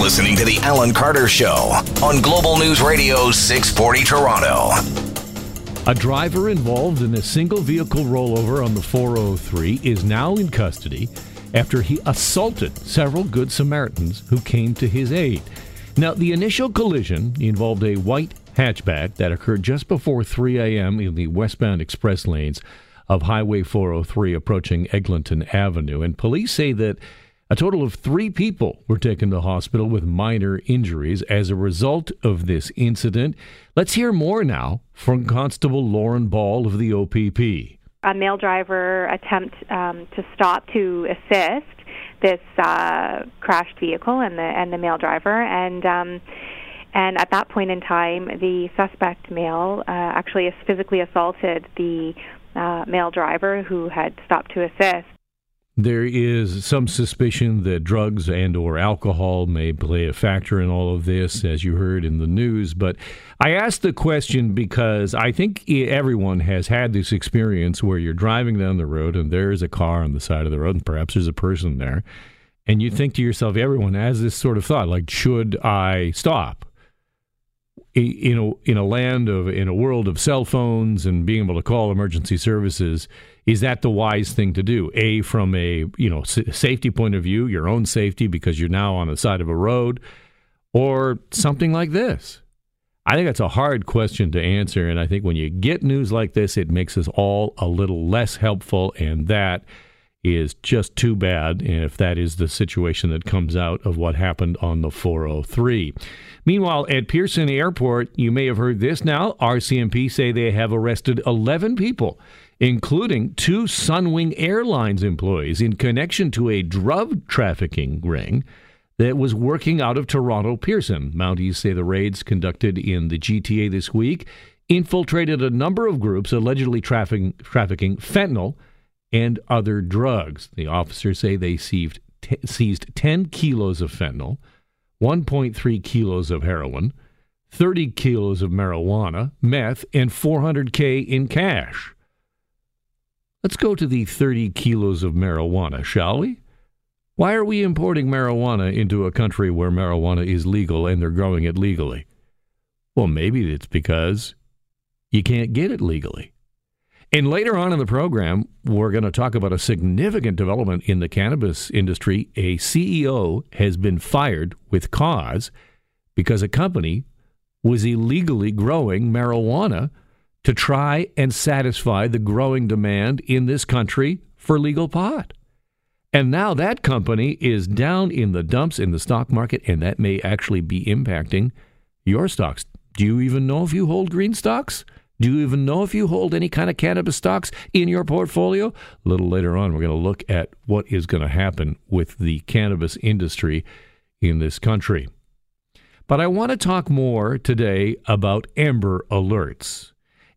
listening to The Alan Carter Show on Global News Radio 640 Toronto. A driver involved in a single vehicle rollover on the 403 is now in custody after he assaulted several Good Samaritans who came to his aid. Now, the initial collision involved a white hatchback that occurred just before 3 a.m. in the westbound express lanes of Highway 403 approaching Eglinton Avenue. And police say that a total of three people were taken to hospital with minor injuries as a result of this incident. Let's hear more now from Constable Lauren Ball of the OPP. A male driver attempt um, to stop to assist this uh, crashed vehicle and the and the male driver and. Um, and at that point in time, the suspect male uh, actually physically assaulted the uh, male driver who had stopped to assist. There is some suspicion that drugs and or alcohol may play a factor in all of this, as you heard in the news. But I asked the question because I think everyone has had this experience where you're driving down the road and there's a car on the side of the road, and perhaps there's a person there, and you think to yourself, everyone has this sort of thought, like, should I stop? In a in a land of in a world of cell phones and being able to call emergency services is that the wise thing to do? A from a you know safety point of view your own safety because you're now on the side of a road or something like this. I think that's a hard question to answer and i think when you get news like this it makes us all a little less helpful and that is just too bad if that is the situation that comes out of what happened on the 403. Meanwhile, at Pearson Airport, you may have heard this now. RCMP say they have arrested 11 people, including two Sunwing Airlines employees, in connection to a drug trafficking ring that was working out of Toronto Pearson. Mounties say the raids conducted in the GTA this week infiltrated a number of groups allegedly trafficking, trafficking fentanyl and other drugs. The officers say they seized, t- seized 10 kilos of fentanyl, 1.3 kilos of heroin, 30 kilos of marijuana, meth, and 400K in cash. Let's go to the 30 kilos of marijuana, shall we? Why are we importing marijuana into a country where marijuana is legal and they're growing it legally? Well, maybe it's because you can't get it legally. And later on in the program, we're going to talk about a significant development in the cannabis industry. A CEO has been fired with cause because a company was illegally growing marijuana to try and satisfy the growing demand in this country for legal pot. And now that company is down in the dumps in the stock market, and that may actually be impacting your stocks. Do you even know if you hold green stocks? Do you even know if you hold any kind of cannabis stocks in your portfolio? A little later on, we're going to look at what is going to happen with the cannabis industry in this country. But I want to talk more today about Amber Alerts,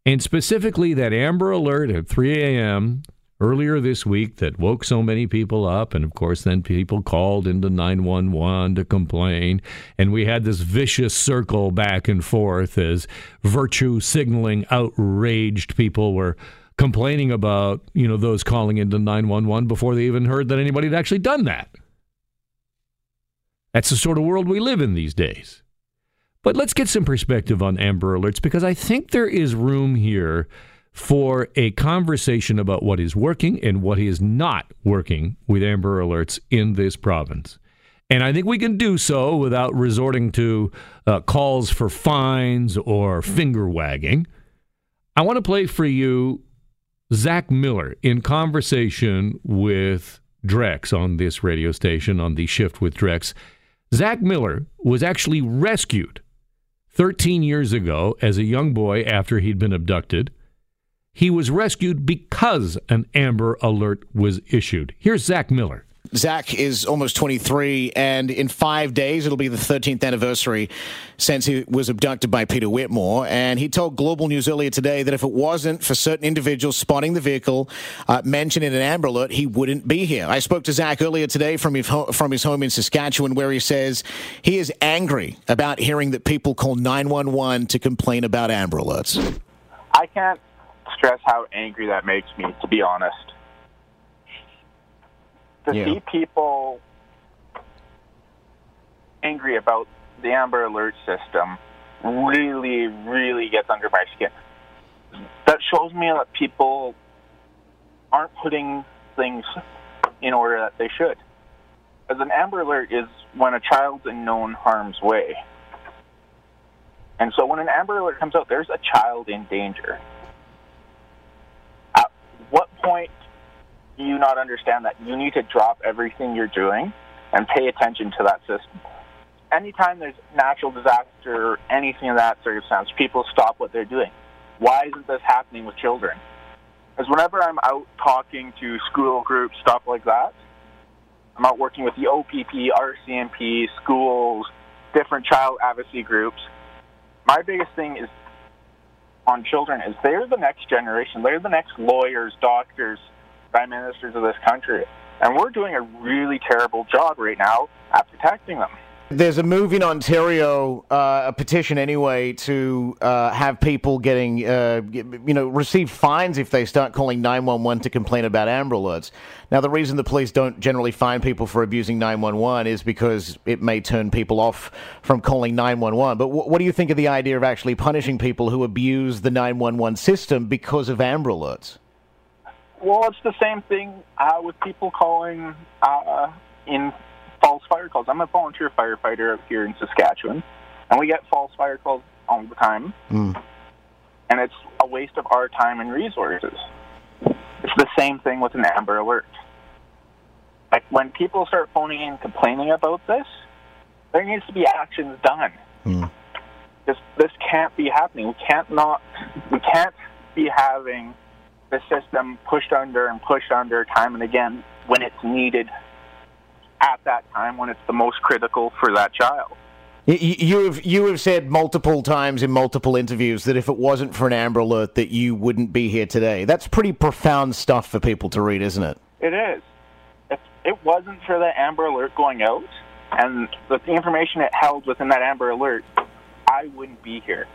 and specifically that Amber Alert at 3 a.m earlier this week that woke so many people up. And of course, then people called into 911 to complain. And we had this vicious circle back and forth as virtue signaling outraged people were complaining about, you know, those calling into 911 before they even heard that anybody had actually done that. That's the sort of world we live in these days. But let's get some perspective on Amber Alerts because I think there is room here for a conversation about what is working and what is not working with Amber Alerts in this province. And I think we can do so without resorting to uh, calls for fines or finger wagging. I want to play for you Zach Miller in conversation with Drex on this radio station on the shift with Drex. Zach Miller was actually rescued 13 years ago as a young boy after he'd been abducted. He was rescued because an Amber Alert was issued. Here's Zach Miller. Zach is almost 23, and in five days, it'll be the 13th anniversary since he was abducted by Peter Whitmore. And he told Global News earlier today that if it wasn't for certain individuals spotting the vehicle, uh, mentioned in an Amber Alert, he wouldn't be here. I spoke to Zach earlier today from his, ho- from his home in Saskatchewan, where he says he is angry about hearing that people call 911 to complain about Amber Alerts. I can't stress how angry that makes me, to be honest. To Yeah. see people angry about the Amber Alert system really, really gets under my skin. That shows me that people aren't putting things in order that they should. As an Amber Alert is when a child's in known harm's way. And so when an Amber Alert comes out, there's a child in danger. At what point do you not understand that you need to drop everything you're doing and pay attention to that system? Anytime there's natural disaster or anything of that circumstance, people stop what they're doing. Why isn't this happening with children? Because whenever I'm out talking to school groups, stuff like that, I'm out working with the OPP, RCMP, schools, different child advocacy groups. My biggest thing is on children is they're the next generation. They're the next lawyers, doctors, prime ministers of this country. And we're doing a really terrible job right now at protecting them. There's a move in Ontario, uh, a petition anyway, to uh, have people getting, uh, you know, receive fines if they start calling 911 to complain about Amber Alerts. Now, the reason the police don't generally fine people for abusing 911 is because it may turn people off from calling 911. But w- what do you think of the idea of actually punishing people who abuse the 911 system because of Amber Alerts? Well, it's the same thing uh, with people calling uh, in false fire calls. I'm a volunteer firefighter up here in Saskatchewan, and we get false fire calls all the time. Mm. And it's a waste of our time and resources. It's the same thing with an Amber Alert. Like when people start phoning in complaining about this, there needs to be actions done. Mm. This this can't be happening. We can't not we can't be having the system pushed under and pushed under time and again when it's needed at that time when it's the most critical for that child. You have you have said multiple times in multiple interviews that if it wasn't for an Amber Alert, that you wouldn't be here today. That's pretty profound stuff for people to read, isn't it? It is. If it wasn't for the Amber Alert going out and the information it held within that Amber Alert, I wouldn't be here.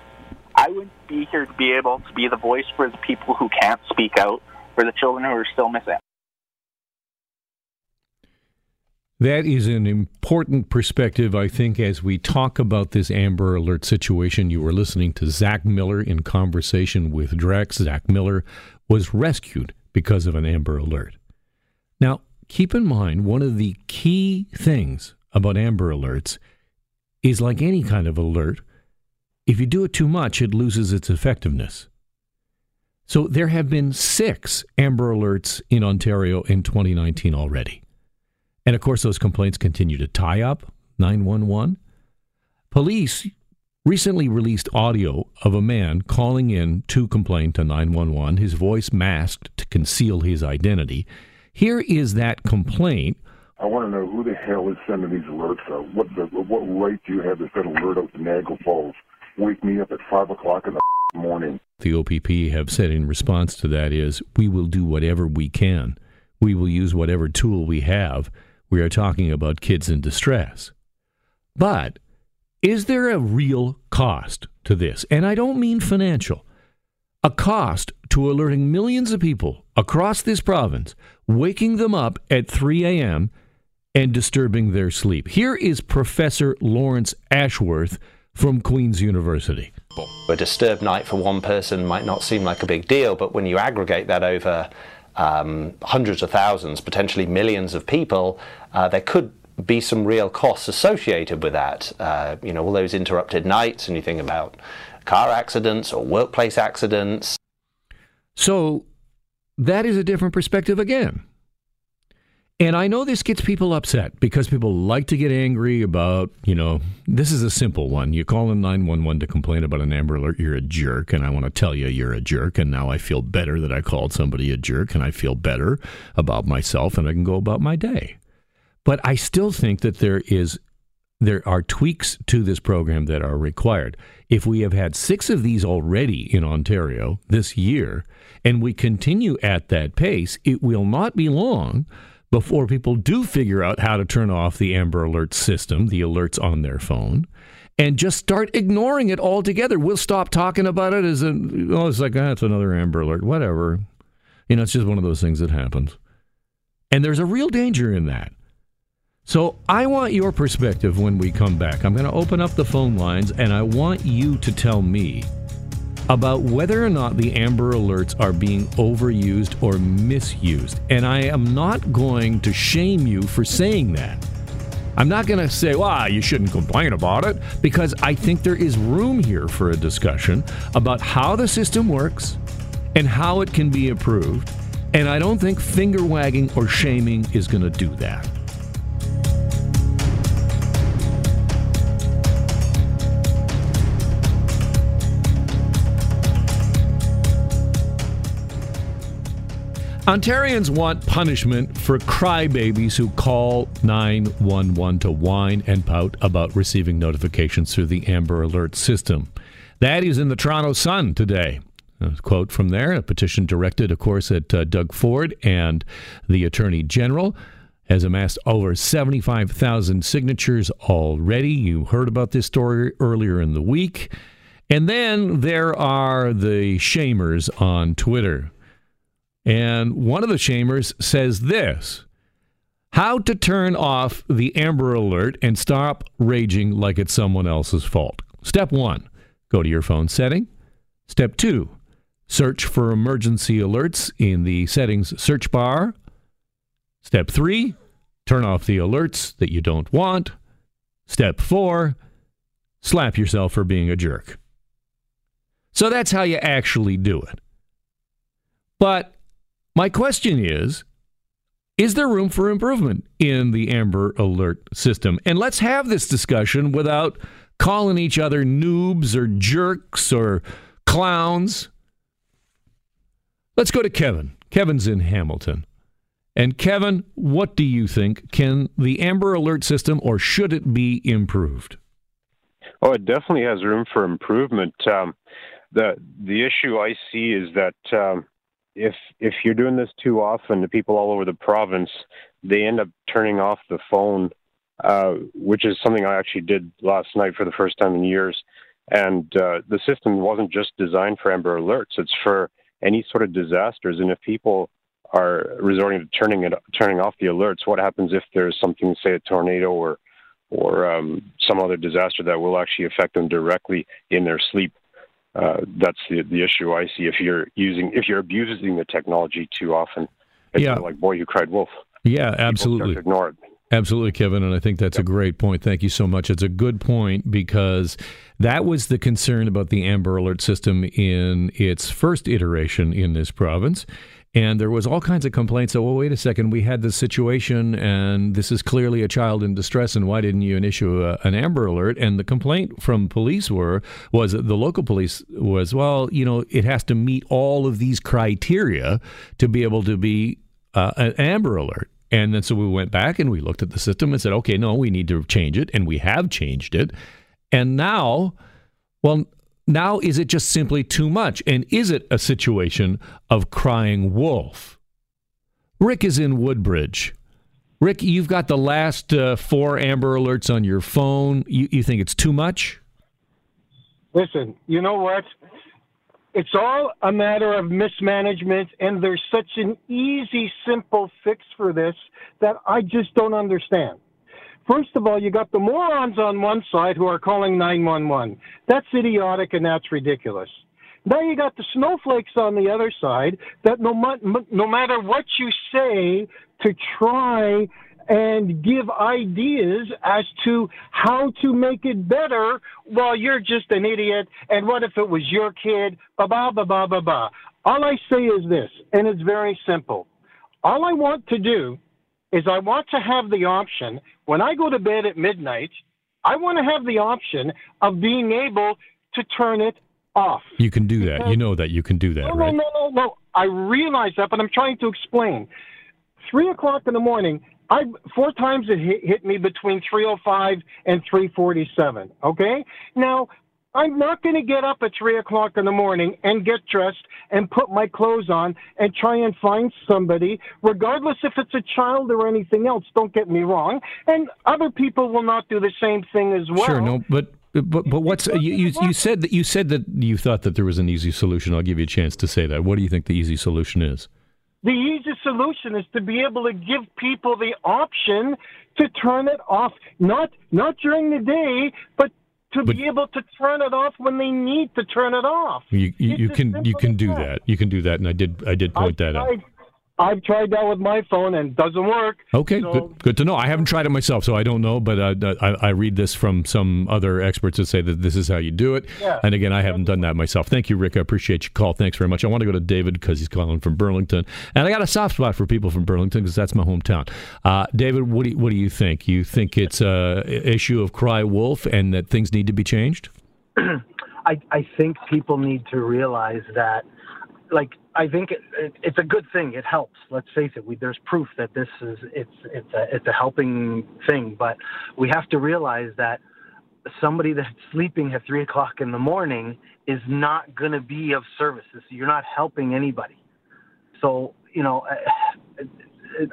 I wouldn't be here to be able to be the voice for the people who can't speak out, for the children who are still missing. That is an important perspective, I think, as we talk about this Amber Alert situation. You were listening to Zach Miller in conversation with Drex. Zach Miller was rescued because of an Amber Alert. Now, keep in mind, one of the key things about Amber Alerts is like any kind of alert, if you do it too much, it loses its effectiveness. So there have been six Amber Alerts in Ontario in 2019 already. And of course, those complaints continue to tie up 911. Police recently released audio of a man calling in to complain to 911, his voice masked to conceal his identity. Here is that complaint. I want to know who the hell is sending these alerts out. What the, what right do you have to send an alert out to Niagara Falls? Wake me up at five o'clock in the morning. The OPP have said in response to that is, we will do whatever we can. We will use whatever tool we have we are talking about kids in distress. But is there a real cost to this? And I don't mean financial. A cost to alerting millions of people across this province, waking them up at 3 a.m. and disturbing their sleep. Here is Professor Lawrence Ashworth from Queen's University. A disturbed night for one person might not seem like a big deal, but when you aggregate that over um, hundreds of thousands, potentially millions of people, uh, there could be some real costs associated with that. Uh, you know, all those interrupted nights, and you think about car accidents or workplace accidents. So that is a different perspective again. And I know this gets people upset because people like to get angry about, you know, this is a simple one. You call in 911 to complain about an Amber Alert, you're a jerk, and I want to tell you you're a jerk, and now I feel better that I called somebody a jerk, and I feel better about myself, and I can go about my day. But I still think that there is there are tweaks to this program that are required. If we have had six of these already in Ontario this year, and we continue at that pace, it will not be long before people do figure out how to turn off the Amber Alert system, the alerts on their phone, and just start ignoring it altogether. We'll stop talking about it as a, oh, it's like, ah, another Amber Alert, whatever. You know, it's just one of those things that happens. And there's a real danger in that. So I want your perspective when we come back. I'm going to open up the phone lines and I want you to tell me about whether or not the Amber Alerts are being overused or misused. And I am not going to shame you for saying that. I'm not going to say, well, ah, you shouldn't complain about it, because I think there is room here for a discussion about how the system works and how it can be improved. And I don't think finger wagging or shaming is going to do that. Ontarians want punishment for crybabies who call 911 to whine and pout about receiving notifications through the Amber Alert system. That is in the Toronto Sun today. A quote from there, a petition directed, of course, at uh, Doug Ford and the Attorney General has amassed over 75,000 signatures already. You heard about this story earlier in the week. And then there are the shamers on Twitter and one of the shamers says this How to turn off the Amber Alert and stop raging like it's someone else's fault. Step one go to your phone setting. Step two search for emergency alerts in the settings search bar. Step three turn off the alerts that you don't want. Step four slap yourself for being a jerk. So that's how you actually do it. But my question is Is there room for improvement in the Amber Alert system? And let's have this discussion without calling each other noobs or jerks or clowns. Let's go to Kevin. Kevin's in Hamilton. And Kevin, what do you think? Can the Amber Alert system or should it be improved? Oh, it definitely has room for improvement. Um, the the issue I see is that um, if if you're doing this too often, the people all over the province they end up turning off the phone, uh, which is something I actually did last night for the first time in years. And uh, the system wasn't just designed for Amber Alerts; it's for any sort of disasters. And if people are resorting to turning it turning off the alerts, what happens if there's something, say a tornado or or um, some other disaster that will actually affect them directly in their sleep? Uh, that's the the issue I see. If you're using if you're abusing the technology too often, it's yeah. like boy, you cried wolf. Yeah, absolutely. Ignore it. Absolutely, Kevin, and I think that's yep. a great point. Thank you so much. It's a good point because that was the concern about the Amber Alert system in its first iteration in this province and there was all kinds of complaints. So, well, wait a second, we had this situation, and this is clearly a child in distress, and why didn't you issue a, an Amber Alert? And the complaint from police were was the local police was, well, you know, it has to meet all of these criteria to be able to be uh, an Amber Alert. And then so we went back and we looked at the system and said, okay, no, we need to change it, and we have changed it. And now, well, now, is it just simply too much? And is it a situation of crying wolf? Rick is in Woodbridge. Rick, you've got the last uh, four Amber Alerts on your phone. You, you think it's too much? Listen, you know what? It's all a matter of mismanagement, and there's such an easy, simple fix for this that I just don't understand. First of all, you got the morons on one side who are calling 911. That's idiotic and that's ridiculous. Now you got the snowflakes on the other side that no, no matter what you say to try and give ideas as to how to make it better, well, you're just an idiot. And what if it was your kid? Ba ba ba ba ba ba. All I say is this, and it's very simple. All I want to do is I want to have the option when I go to bed at midnight, I want to have the option of being able to turn it off. You can do that. you know that you can do that, no, right? No, no, no, no. I realize that, but I'm trying to explain. Three o'clock in the morning, I four times it hit, hit me between 3:05 and 3:47. Okay, now I'm not going to get up at three o'clock in the morning and get dressed and put my clothes on and try and find somebody, regardless if it's a child or anything else. Don't get me wrong. And other people will not do the same thing as well. Sure, no, but but but what's you, you you said that you said that you thought that there was an easy solution. I'll give you a chance to say that. What do you think the easy solution is? the easiest solution is to be able to give people the option to turn it off, not not during the day, but to But- be able to turn it off when they need to turn it off. You, you, you can you can do that. You can do that, and I did I did point I've that out. Tried, I've tried that with my phone and it doesn't work. Okay, So- good, good to know. I haven't tried it myself, so I don't know. But uh, I, I read this from some other experts that say that this is how you do it. Yeah. And again, I haven't done that myself. Thank you, Rick. I appreciate your call. Thanks very much. I want to go to David because he's calling from Burlington, and I got a soft spot for people from Burlington because that's my hometown. Uh, David, what do you, what do you think? You think it's a issue of cry wolf and that things need to be changed? I, I think people need to realize that, like, I think it, it, it's a good thing. It helps. Let's face it. We, there's proof that this is it's it's a it's a helping thing. But we have to realize that somebody that's sleeping at three o'clock in the morning is not going to be of service. You're not helping anybody. So you know,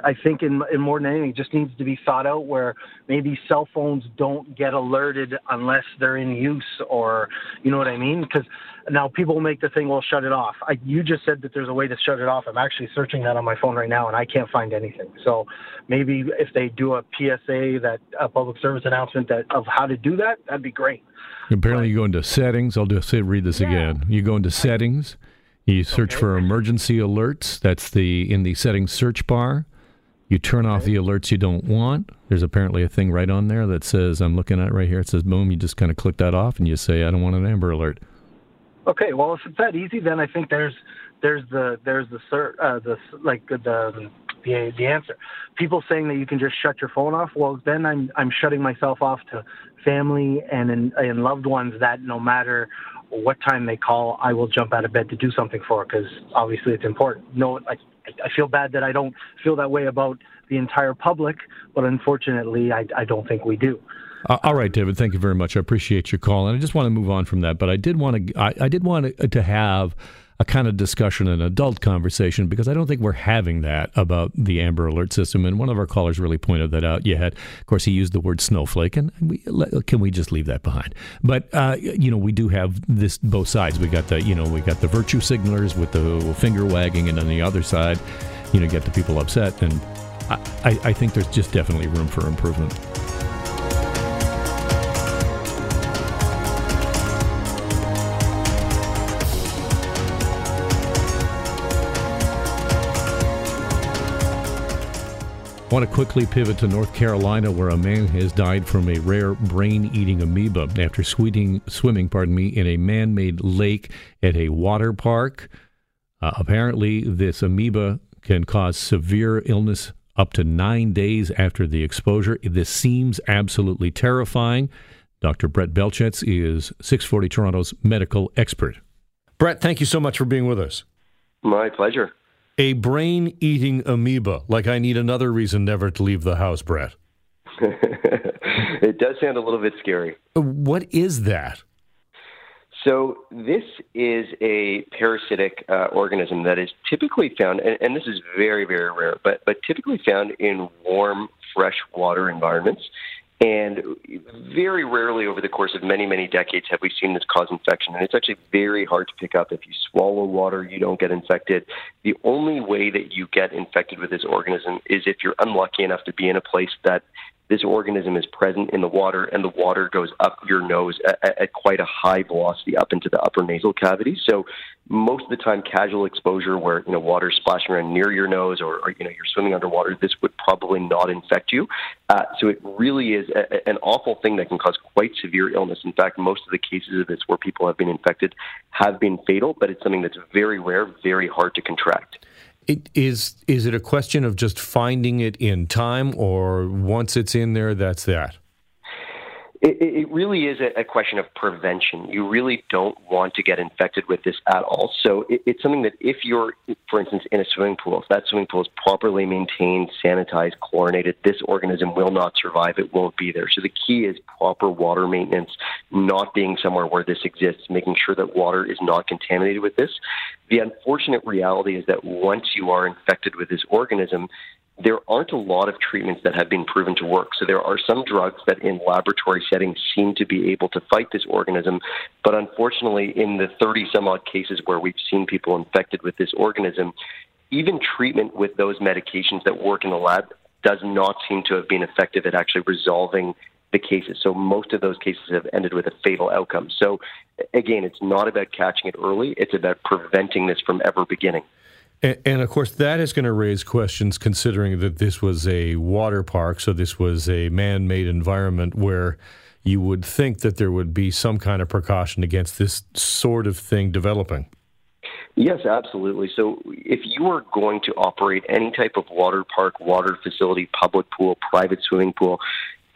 I, I think in, in more than anything, it just needs to be thought out where maybe cell phones don't get alerted unless they're in use, or you know what I mean? Because now people make the thing, well, shut it off. I, you just said that there's a way to shut it off. I'm actually searching that on my phone right now, and I can't find anything. So maybe if they do a PSA, that a public service announcement that of how to do that, that'd be great. Apparently, you go into settings. I'll just say read this again. You go into settings. You search for emergency alerts. That's the in the settings search bar. You turn off the alerts you don't want. There's apparently a thing right on there that says I'm looking at it right here. It says boom. You just kind of click that off and you say I don't want an Amber Alert. Okay, well, if it's that easy, then I think there's there's the there's the cer- uh, the like the the the answer. People saying that you can just shut your phone off. Well, then I'm I'm shutting myself off to family and and, and loved ones that no matter what time they call, I will jump out of bed to do something for because obviously it's important. No, I I feel bad that I don't feel that way about the entire public, but unfortunately, I I don't think we do. Uh, all right, David. Thank you very much. I appreciate your call, and I just want to move on from that. But I did want to, I, I did want to, to have a kind of discussion, an adult conversation, because I don't think we're having that about the Amber Alert system. And one of our callers really pointed that out. You had, of course, he used the word snowflake, and we, can we just leave that behind? But uh, you know, we do have this both sides. We got the, you know, we got the virtue signalers with the finger wagging, and on the other side, you know, get the people upset. And I, I I think there's just definitely room for improvement. I want to quickly pivot to North Carolina, where a man has died from a rare brain-eating amoeba after swimming, swimming, pardon me, in a man-made lake at a water park. Uh, apparently, this amoeba can cause severe illness up to nine days after the exposure. This seems absolutely terrifying. Dr. Brett Belchetz is 640 Toronto's medical expert. Brett, thank you so much for being with us. My pleasure. A brain eating amoeba. Like I need another reason never to leave the house, Brett. it does sound a little bit scary. What is that? So, this is a parasitic uh, organism that is typically found, and, and this is very, very rare, but, but typically found in warm, fresh water environments. And very rarely over the course of many, many decades have we seen this cause infection. And it's actually very hard to pick up. If you swallow water, you don't get infected. The only way that you get infected with this organism is if you're unlucky enough to be in a place that this organism is present in the water and the water goes up your nose at, at quite a high velocity up into the upper nasal cavity. So most of the time casual exposure where you know water splashing around near your nose or, or you know you're swimming underwater this would probably not infect you. Uh, so it really is a, an awful thing that can cause quite severe illness. In fact most of the cases of this where people have been infected have been fatal but it's something that's very rare very hard to contract It is is it a question of just finding it in time or once it's in there that's that? It, it really is a, question of prevention. You really don't want to get infected with this at all. So it, it's something that if you're, for instance, in a swimming pool, if that swimming pool is properly maintained, sanitized, chlorinated, this organism will not survive. It won't be there. So the key is proper water maintenance, not being somewhere where this exists, making sure that water is not contaminated with this. The unfortunate reality is that once you are infected with this organism, there aren't a lot of treatments that have been proven to work. So there are some drugs that in laboratory settings seem to be able to fight this organism. But unfortunately, in the 30 some odd cases where we've seen people infected with this organism, even treatment with those medications that work in the lab does not seem to have been effective at actually resolving the cases. So most of those cases have ended with a fatal outcome. So again, it's not about catching it early, it's about preventing this from ever beginning. And, and, of course, that is going to raise questions considering that this was a water park, so this was a man made environment where you would think that there would be some kind of precaution against this sort of thing developing. Yes, absolutely. So if you are going to operate any type of water park, water facility, public pool, private swimming pool,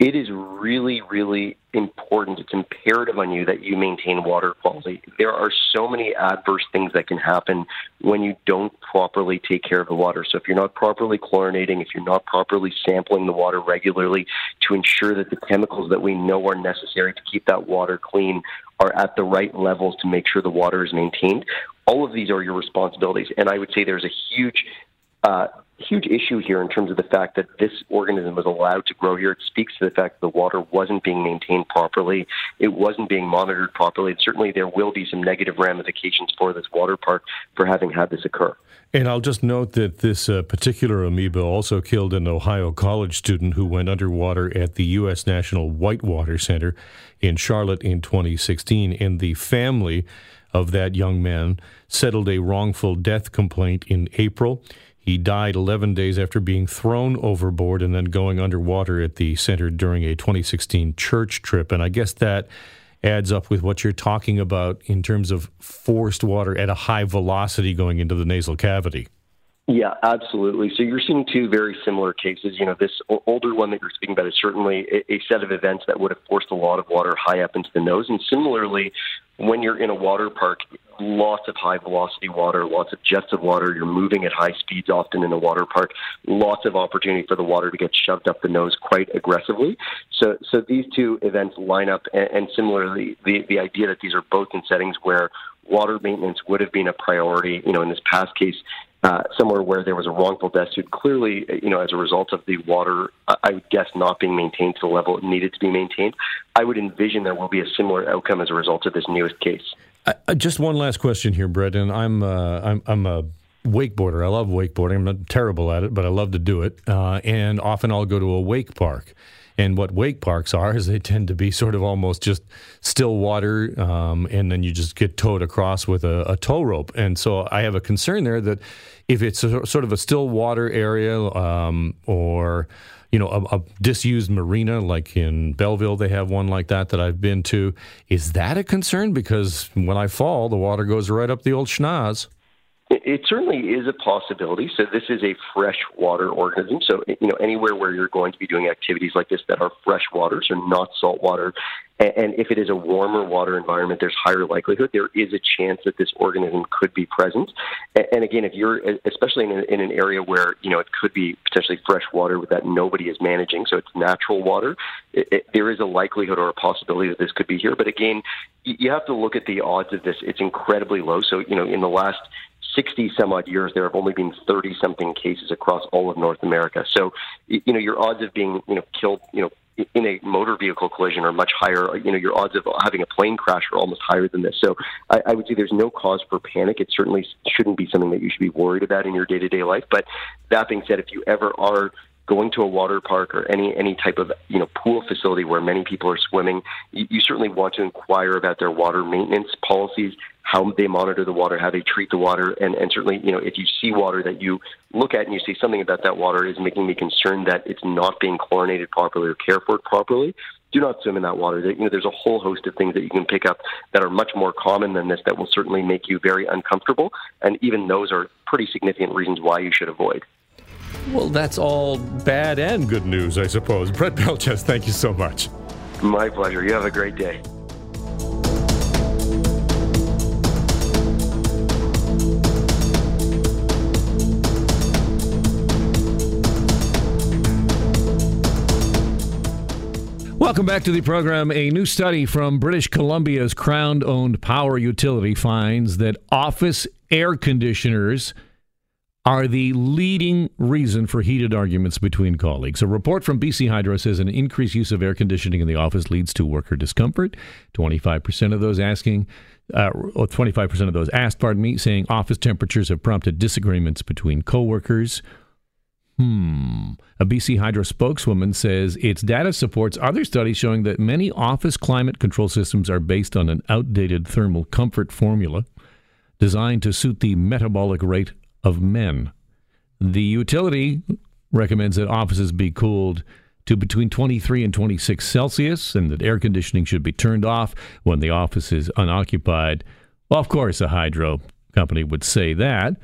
it is really, really important. It's imperative on you that you maintain water quality. There are so many adverse things that can happen when you don't properly take care of the water. So, if you're not properly chlorinating, if you're not properly sampling the water regularly to ensure that the chemicals that we know are necessary to keep that water clean are at the right levels to make sure the water is maintained, all of these are your responsibilities. And I would say there's a huge uh, huge issue here in terms of the fact that this organism was allowed to grow here. It speaks to the fact that the water wasn't being maintained properly, it wasn't being monitored properly, and certainly there will be some negative ramifications for this water park for having had this occur. And I'll just note that this uh, particular amoeba also killed an Ohio college student who went underwater at the U.S. National Whitewater Center in Charlotte in 2016. And the family of that young man settled a wrongful death complaint in April. He died 11 days after being thrown overboard and then going underwater at the center during a 2016 church trip. And I guess that adds up with what you're talking about in terms of forced water at a high velocity going into the nasal cavity. Yeah, absolutely. So you're seeing two very similar cases. You know, this older one that you're speaking about is certainly a, set of events that would have forced a lot of water high up into the nose. And similarly, when you're in a water park, lots of high velocity water, lots of jets of water. You're moving at high speeds often in a water park. Lots of opportunity for the water to get shoved up the nose quite aggressively. So, so these two events line up, and, and similarly, the the idea that these are both in settings where water maintenance would have been a priority. You know, in this past case, uh, somewhere where there was a wrongful death suit, clearly, you know, as a result of the water, I would guess not being maintained to the level it needed to be maintained. I would envision there will be a similar outcome as a result of this newest case. Uh, just one last question here, Brendan. I'm uh, I'm I'm a wakeboarder. I love wakeboarding. I'm not terrible at it, but I love to do it. Uh, and often I'll go to a wake park. And what wake parks are is they tend to be sort of almost just still water, um, and then you just get towed across with a, a, tow rope. And so I have a concern there that if it's a, sort of a still water area um, or you know, a, a, disused marina like in Belleville, they have one like that that I've been to. Is that a concern? Because when I fall, the water goes right up the old schnoz. It certainly is a possibility. So this is a freshwater organism. So you know anywhere where you're going to be doing activities like this that are freshwater, so not saltwater, and if it is a warmer water environment, there's higher likelihood there is a chance that this organism could be present. And again, if you're especially in, an area where you know it could be potentially fresh water that nobody is managing, so it's natural water, it, there is a likelihood or a possibility that this could be here. But again, you have to look at the odds of this. It's incredibly low. So you know in the last 60 some odd years, there have only been 30 something cases across all of North America. So, you know, your odds of being, you know, killed, you know, in a motor vehicle collision are much higher. You know, your odds of having a plane crash are almost higher than this. So I, I would say there's no cause for panic. It certainly shouldn't be something that you should be worried about in your day to day life. But that being said, if you ever are going to a water park or any any type of you know pool facility where many people are swimming, you, you certainly want to inquire about their water maintenance policies how they monitor the water, how they treat the water, and, and certainly, you know, if you see water that you look at and you see something about that water is making me concerned that it's not being chlorinated properly or cared for properly, do not swim in that water. You know, there's a whole host of things that you can pick up that are much more common than this that will certainly make you very uncomfortable, and even those are pretty significant reasons why you should avoid. Well, that's all bad and good news, I suppose. Brett Belchetz, thank you so much. My pleasure. You have a great day. Welcome back to the program. A new study from British Columbia's Crown owned power utility finds that office air conditioners are the leading reason for heated arguments between colleagues. A report from BC Hydro says an increased use of air conditioning in the office leads to worker discomfort. 25% of those asking, uh, or 25% of those asked, pardon me, saying office temperatures have prompted disagreements between coworkers. Hmm. A BC Hydro spokeswoman says its data supports other studies showing that many office climate control systems are based on an outdated thermal comfort formula designed to suit the metabolic rate of men. The utility recommends that offices be cooled to between 23 and 26 Celsius and that air conditioning should be turned off when the office is unoccupied. Well, of course, a hydro company would say that.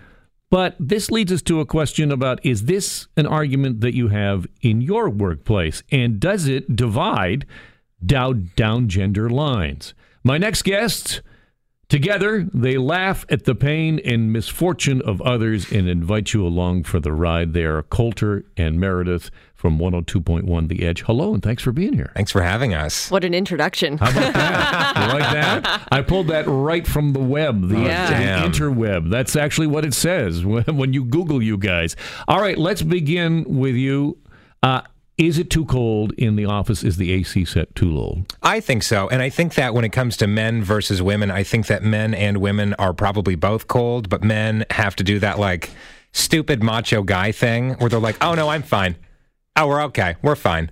But this leads us to a question about is this an argument that you have in your workplace? And does it divide down, down gender lines? My next guest Together, they laugh at the pain and misfortune of others and invite you along for the ride. They are Coulter and Meredith from 102.1 The Edge. Hello, and thanks for being here. Thanks for having us. What an introduction. How about that? you like that? I pulled that right from the web, the, Yeah. the interweb. That's actually what it says when, when you Google you guys. All right, let's begin with you. Uh, is it too cold in the office? Is the AC set too low? I think so. And I think that when it comes to men versus women, I think that men and women are probably both cold, but men have to do that like stupid macho guy thing where they're like, oh no, I'm fine. Oh, we're okay. We're fine.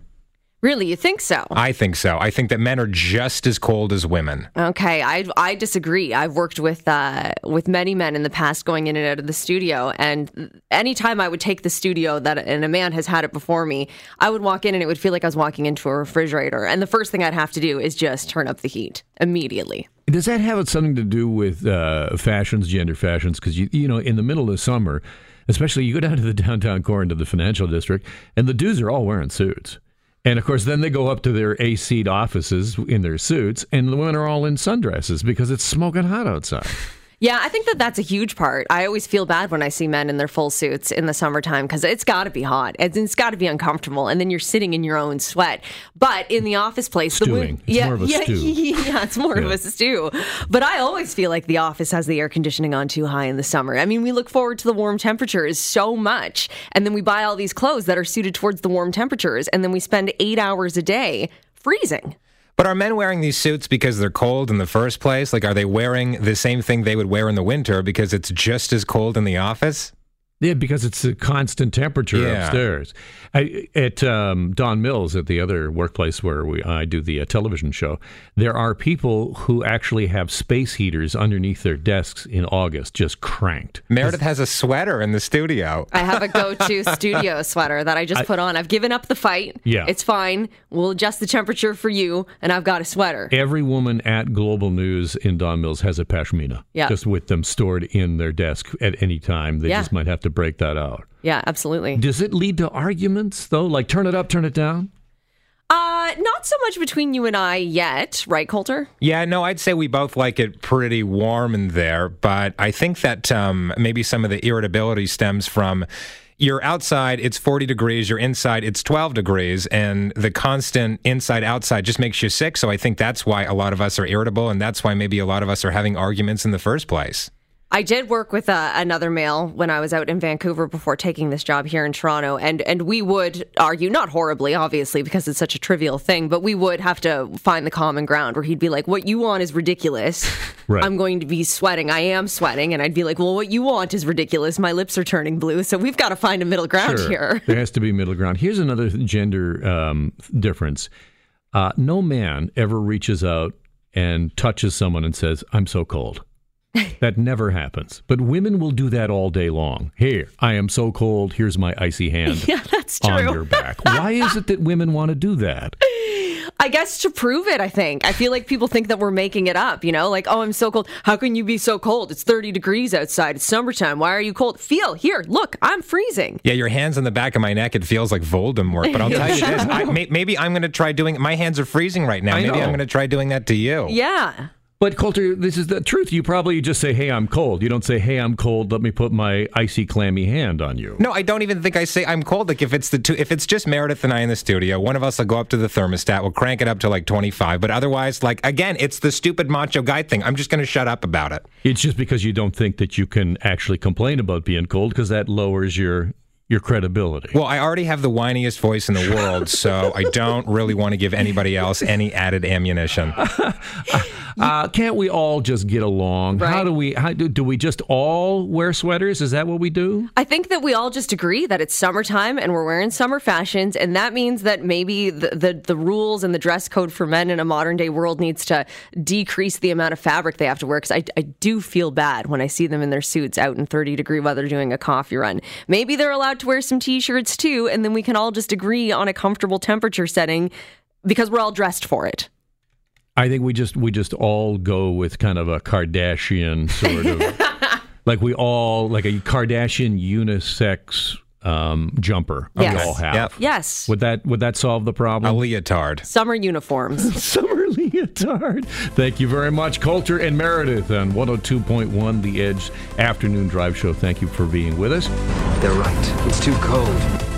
Really, you think so? I think so. I think that men are just as cold as women. Okay, I I disagree. I've worked with uh, with many men in the past going in and out of the studio, and anytime I would take the studio that and a man has had it before me, I would walk in and it would feel like I was walking into a refrigerator, and the first thing I'd have to do is just turn up the heat immediately. Does that have something to do with uh, fashions, gender fashions? Because you, you know, in the middle of summer, especially you go down to the downtown core into the financial district, and the dudes are all wearing suits. And of course, then they go up to their AC offices in their suits, and the women are all in sundresses because it's smoking hot outside. Yeah, I think that that's a huge part. I always feel bad when I see men in their full suits in the summertime because it's got to be hot. It's, it's got to be uncomfortable, and then you're sitting in your own sweat. But in the office place, the Stewing. It's yeah, more of a yeah, stew. yeah, it's more of Yeah. a stew. But I always feel like the office has the air conditioning on too high in the summer. I mean, we look forward to the warm temperatures so much, and then we buy all these clothes that are suited towards the warm temperatures, and then we spend eight hours a day freezing. But are men wearing these suits because they're cold in the first place? Like, are they wearing the same thing they would wear in the winter because it's just as cold in the office? Yeah, because it's a constant temperature Yeah. upstairs. I, at um, Don Mills, at the other workplace where we, I do the uh, television show, there are people who actually have space heaters underneath their desks in August, just cranked. Meredith has a sweater in the studio. I have a go-to studio sweater that I just I- put on. I've given up the fight. Yeah. It's fine. We'll adjust the temperature for you, and I've got a sweater. Every woman at Global News in Don Mills has a pashmina, Yeah. just with them stored in their desk at any time. They Yeah. just might have to break that out. Yeah, absolutely. Does it lead to arguments though? Like turn it up, turn it down? Uh, not so much between you and I yet, right, Coulter? Yeah, no, I'd say we both like it pretty warm in there, but I think that um, maybe some of the irritability stems from you're outside, it's 40 degrees, you're inside, it's 12 degrees, and the constant inside outside just makes you sick. So I think that's why a lot of us are irritable, and that's why maybe a lot of us are having arguments in the first place. I did work with uh, another male when I was out in Vancouver before taking this job here in Toronto, and and we would argue not horribly, obviously, because it's such a trivial thing, but we would have to find the common ground where he'd be like, "What you want is ridiculous. Right. I'm going to be sweating. I am sweating," and I'd be like, "Well, what you want is ridiculous. My lips are turning blue, so we've got to find a middle ground Sure. here." there has to be middle ground. Here's another gender um, difference. Uh, no man ever reaches out and touches someone and says, "I'm so cold." that never happens. But women will do that all day long. Here, I am so cold. Here's my icy hand Yeah, that's on your back. Why is it that women want to do that? I guess to prove it, I think. I feel like people think that we're making it up, you know? Like, oh, I'm so cold. How can you be so cold? It's 30 degrees outside. It's summertime. Why are you cold? Feel, here, look, I'm freezing. Yeah, your hands on the back of my neck, it feels like Voldemort. But I'll tell you this I, may, maybe I'm going to try doing My hands are freezing right now. I Maybe know. I'm going to try doing that to you. Yeah. But Coulter, this is the truth. You probably just say, "Hey, I'm cold." You don't say, "Hey, I'm cold. Let me put my icy, clammy hand on you." No, I don't even think I say I'm cold. Like if it's the two, if it's just Meredith and I in the studio, one of us will go up to the thermostat, we'll crank it up to like 25. But otherwise, like again, it's the stupid macho guy thing. I'm just going to shut up about it. It's just because you don't think that you can actually complain about being cold because that lowers your your credibility. Well, I already have the whiniest voice in the world, so I don't really want to give anybody else any added ammunition. Uh, can't we all just get along? How do we? How do, do we just all wear sweaters? Is that what we do? I think that we all just agree that it's summertime and we're wearing summer fashions, and that means that maybe the, the, the rules and the dress code for men in a modern day world needs to decrease the amount of fabric they have to wear. Because I, I do feel bad when I see them in their suits out in 30 degree weather doing a coffee run. Maybe they're allowed to wear some t shirts too, and then we can all just agree on a comfortable temperature setting because we're all dressed for it. I think we just we just all go with kind of a Kardashian sort of like we all like a Kardashian unisex um, jumper. Yes. We all have. Yep. Yes. Would that would that solve the problem? A leotard. Summer uniforms. Summer leotard. Thank you very much, Coulter and Meredith on 102.1 The Edge Afternoon Drive Show. Thank you for being with us. They're right. It's too cold.